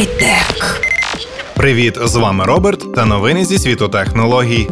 Хай-тек. Привіт, з вами Роберт та новини зі світу технологій.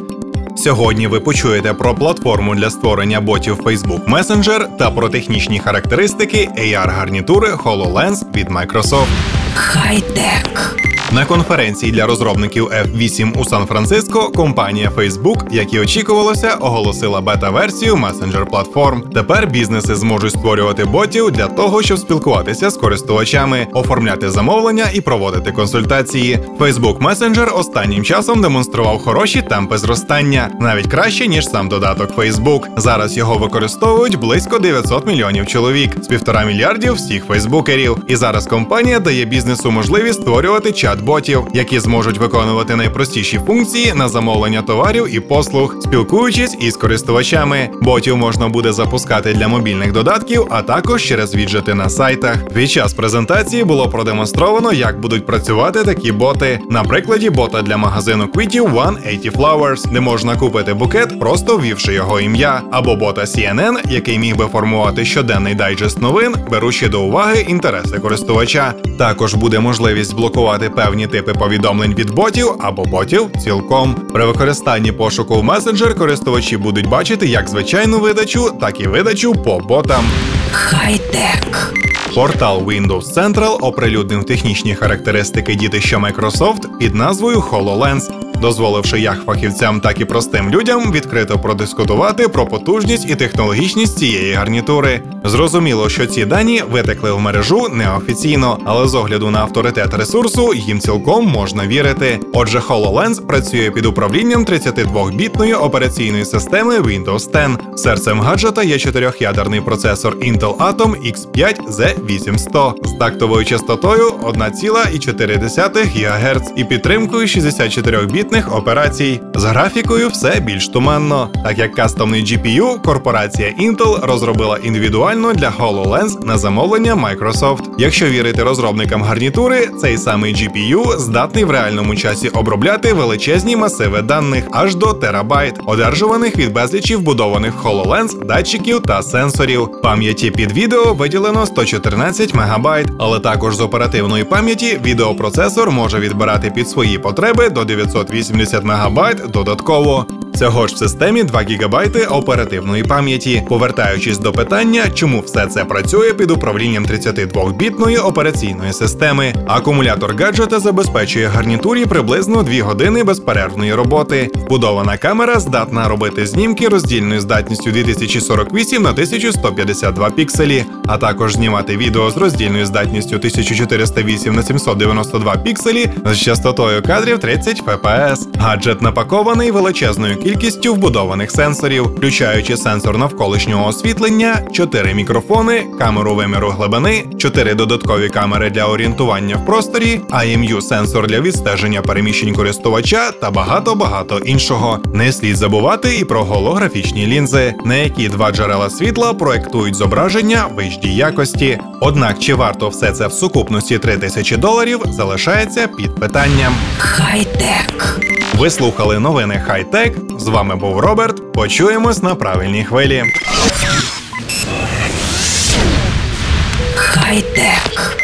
Сьогодні ви почуєте про платформу для створення ботів Facebook Messenger та про технічні характеристики AR-гарнітури HoloLens від Microsoft. Хай-тек. На конференції для розробників F8 у Сан-Франциско компанія Facebook, як і очікувалося, оголосила бета-версію месенджер платформ. Тепер бізнеси зможуть створювати ботів для того, щоб спілкуватися з користувачами, оформляти замовлення і проводити консультації. Facebook Messenger останнім часом демонстрував хороші темпи зростання, навіть краще ніж сам додаток Facebook. Зараз його використовують близько 900 мільйонів чоловік з півтора мільярдів всіх фейсбукерів. І зараз компанія дає бізнесу можливість створювати чат чат-ботів, які зможуть виконувати найпростіші функції на замовлення товарів і послуг, спілкуючись із користувачами. Ботів можна буде запускати для мобільних додатків, а також через віджити на сайтах. Під час презентації було продемонстровано, як будуть працювати такі боти. На прикладі бота для магазину квітів 180 Flowers, де можна купити букет, просто ввівши його ім'я, або бота CNN, який міг би формувати щоденний дайджест новин, беручи до уваги інтереси користувача. Також буде можливість блокувати певні певні типи повідомлень від ботів або ботів цілком. При використанні пошуку в месенджер користувачі будуть бачити як звичайну видачу, так і видачу по ботам. Хай-тек. Портал Windows Central оприлюднив технічні характеристики дітища Microsoft під назвою HoloLens дозволивши як фахівцям, так і простим людям відкрито продискутувати про потужність і технологічність цієї гарнітури. Зрозуміло, що ці дані витекли в мережу неофіційно, але з огляду на авторитет ресурсу їм цілком можна вірити. Отже, HoloLens працює під управлінням 32-бітної операційної системи Windows 10. Серцем гаджета є чотирьохядерний процесор Intel Atom X5 Z800 з тактовою частотою 1,4 ГГц і підтримкою 64-біт монолітних операцій. З графікою все більш туманно, так як кастомний GPU корпорація Intel розробила індивідуально для HoloLens на замовлення Microsoft. Якщо вірити розробникам гарнітури, цей самий GPU здатний в реальному часі обробляти величезні масиви даних аж до терабайт, одержуваних від безлічі вбудованих в HoloLens датчиків та сенсорів. Пам'яті під відео виділено 114 МБ, але також з оперативної пам'яті відеопроцесор може відбирати під свої потреби до 980 80 МБ додатково. Всього ж в системі 2 ГБ оперативної пам'яті. Повертаючись до питання, чому все це працює під управлінням 32-бітної операційної системи. Акумулятор гаджета забезпечує гарнітурі приблизно 2 години безперервної роботи. Вбудована камера здатна робити знімки роздільною здатністю 2048 на 1152 пікселі, а також знімати відео з роздільною здатністю 1408 на 792 пікселі з частотою кадрів 30 фпс. Гаджет напакований величезною кількістю кількістю вбудованих сенсорів, включаючи сенсор навколишнього освітлення, 4 мікрофони, камеру виміру глибини, 4 додаткові камери для орієнтування в просторі, IMU сенсор для відстеження переміщень користувача та багато багато іншого. Не слід забувати і про голографічні лінзи, на які два джерела світла проектують зображення в HD якості. Однак чи варто все це в сукупності 3000 доларів залишається під питанням. Хай-тек. Ви слухали новини Хай-Тек. З вами був Роберт. Почуємось на правильній хвилі. Хай-тек.